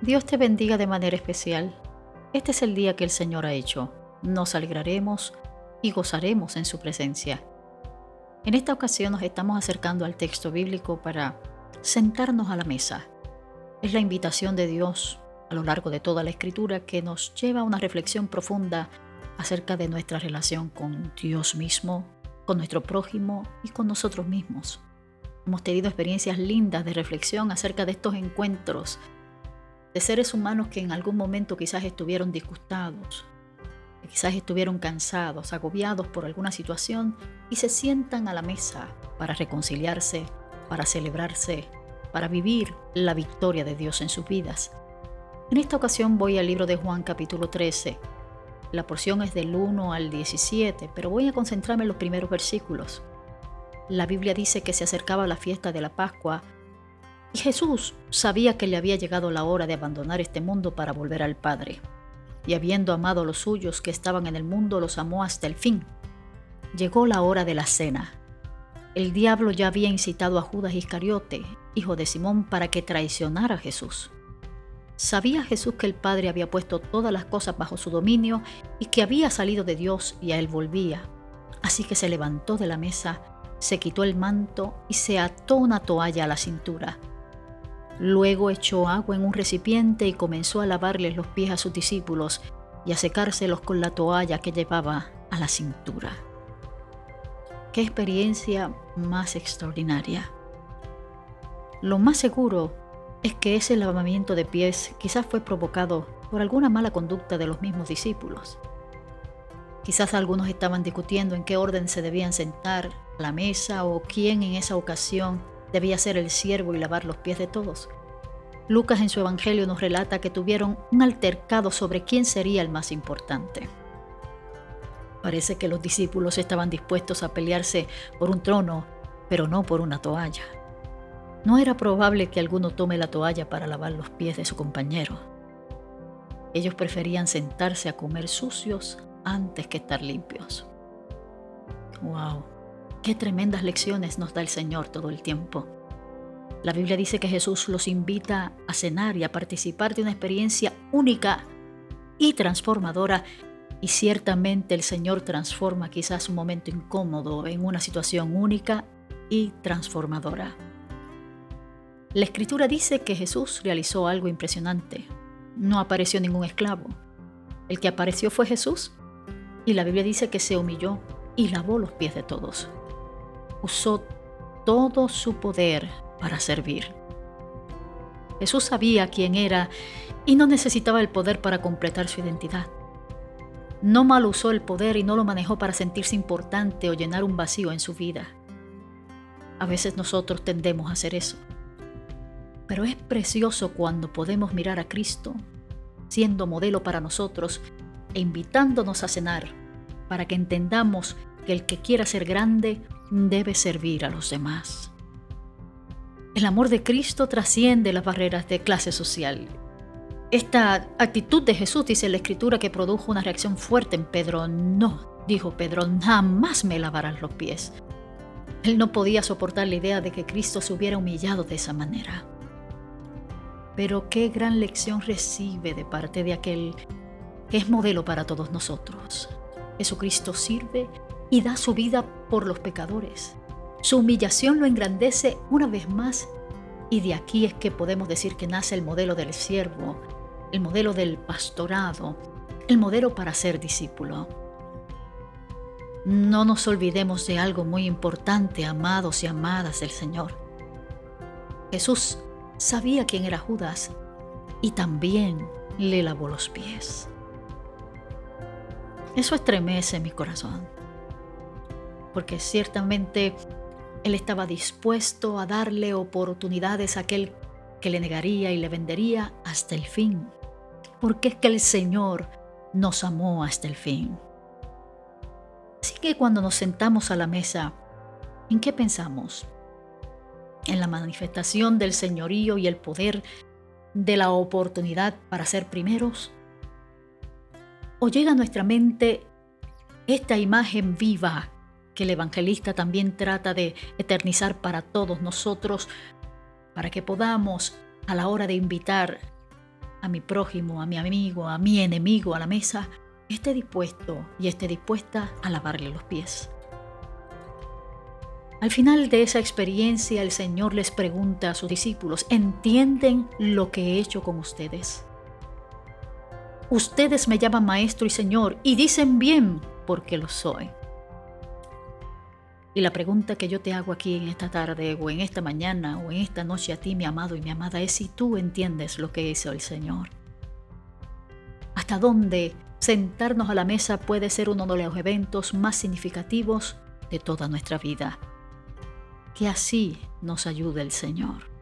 Dios te bendiga de manera especial. Este es el día que el Señor ha hecho. Nos alegraremos y gozaremos en su presencia. En esta ocasión nos estamos acercando al texto bíblico para sentarnos a la mesa. Es la invitación de Dios a lo largo de toda la escritura que nos lleva a una reflexión profunda acerca de nuestra relación con Dios mismo, con nuestro prójimo y con nosotros mismos. Hemos tenido experiencias lindas de reflexión acerca de estos encuentros de seres humanos que en algún momento quizás estuvieron disgustados, quizás estuvieron cansados, agobiados por alguna situación y se sientan a la mesa para reconciliarse, para celebrarse, para vivir la victoria de Dios en sus vidas. En esta ocasión voy al libro de Juan capítulo 13. La porción es del 1 al 17, pero voy a concentrarme en los primeros versículos. La Biblia dice que se acercaba la fiesta de la Pascua y Jesús sabía que le había llegado la hora de abandonar este mundo para volver al Padre. Y habiendo amado a los suyos que estaban en el mundo, los amó hasta el fin. Llegó la hora de la cena. El diablo ya había incitado a Judas Iscariote, hijo de Simón, para que traicionara a Jesús. Sabía Jesús que el Padre había puesto todas las cosas bajo su dominio y que había salido de Dios y a él volvía. Así que se levantó de la mesa, se quitó el manto y se ató una toalla a la cintura. Luego echó agua en un recipiente y comenzó a lavarles los pies a sus discípulos y a secárselos con la toalla que llevaba a la cintura. Qué experiencia más extraordinaria. Lo más seguro es que ese lavamiento de pies quizás fue provocado por alguna mala conducta de los mismos discípulos. Quizás algunos estaban discutiendo en qué orden se debían sentar a la mesa o quién en esa ocasión debía ser el siervo y lavar los pies de todos. Lucas en su Evangelio nos relata que tuvieron un altercado sobre quién sería el más importante. Parece que los discípulos estaban dispuestos a pelearse por un trono, pero no por una toalla. No era probable que alguno tome la toalla para lavar los pies de su compañero. Ellos preferían sentarse a comer sucios antes que estar limpios. ¡Wow! Qué tremendas lecciones nos da el Señor todo el tiempo. La Biblia dice que Jesús los invita a cenar y a participar de una experiencia única y transformadora y ciertamente el Señor transforma quizás un momento incómodo en una situación única y transformadora. La escritura dice que Jesús realizó algo impresionante. No apareció ningún esclavo. El que apareció fue Jesús y la Biblia dice que se humilló y lavó los pies de todos usó todo su poder para servir. Jesús sabía quién era y no necesitaba el poder para completar su identidad. No mal usó el poder y no lo manejó para sentirse importante o llenar un vacío en su vida. A veces nosotros tendemos a hacer eso. Pero es precioso cuando podemos mirar a Cristo siendo modelo para nosotros e invitándonos a cenar para que entendamos que el que quiera ser grande debe servir a los demás. El amor de Cristo trasciende las barreras de clase social. Esta actitud de Jesús, dice la Escritura, que produjo una reacción fuerte en Pedro. No, dijo Pedro, jamás me lavarán los pies. Él no podía soportar la idea de que Cristo se hubiera humillado de esa manera. Pero qué gran lección recibe de parte de aquel que es modelo para todos nosotros. Jesucristo sirve y da su vida por los pecadores. Su humillación lo engrandece una vez más y de aquí es que podemos decir que nace el modelo del siervo, el modelo del pastorado, el modelo para ser discípulo. No nos olvidemos de algo muy importante, amados y amadas del Señor. Jesús sabía quién era Judas y también le lavó los pies. Eso estremece mi corazón porque ciertamente él estaba dispuesto a darle oportunidades a aquel que le negaría y le vendería hasta el fin, porque es que el Señor nos amó hasta el fin. Así que cuando nos sentamos a la mesa, ¿en qué pensamos? ¿En la manifestación del señorío y el poder de la oportunidad para ser primeros? ¿O llega a nuestra mente esta imagen viva que el evangelista también trata de eternizar para todos nosotros, para que podamos, a la hora de invitar, a mi prójimo, a mi amigo, a mi enemigo a la mesa, esté dispuesto y esté dispuesta a lavarle los pies. Al final de esa experiencia el Señor les pregunta a sus discípulos, ¿entienden lo que he hecho con ustedes? Ustedes me llaman maestro y Señor y dicen bien porque lo soy. Y la pregunta que yo te hago aquí en esta tarde o en esta mañana o en esta noche a ti, mi amado y mi amada, es si tú entiendes lo que hizo el Señor. ¿Hasta dónde sentarnos a la mesa puede ser uno de los eventos más significativos de toda nuestra vida? Que así nos ayude el Señor.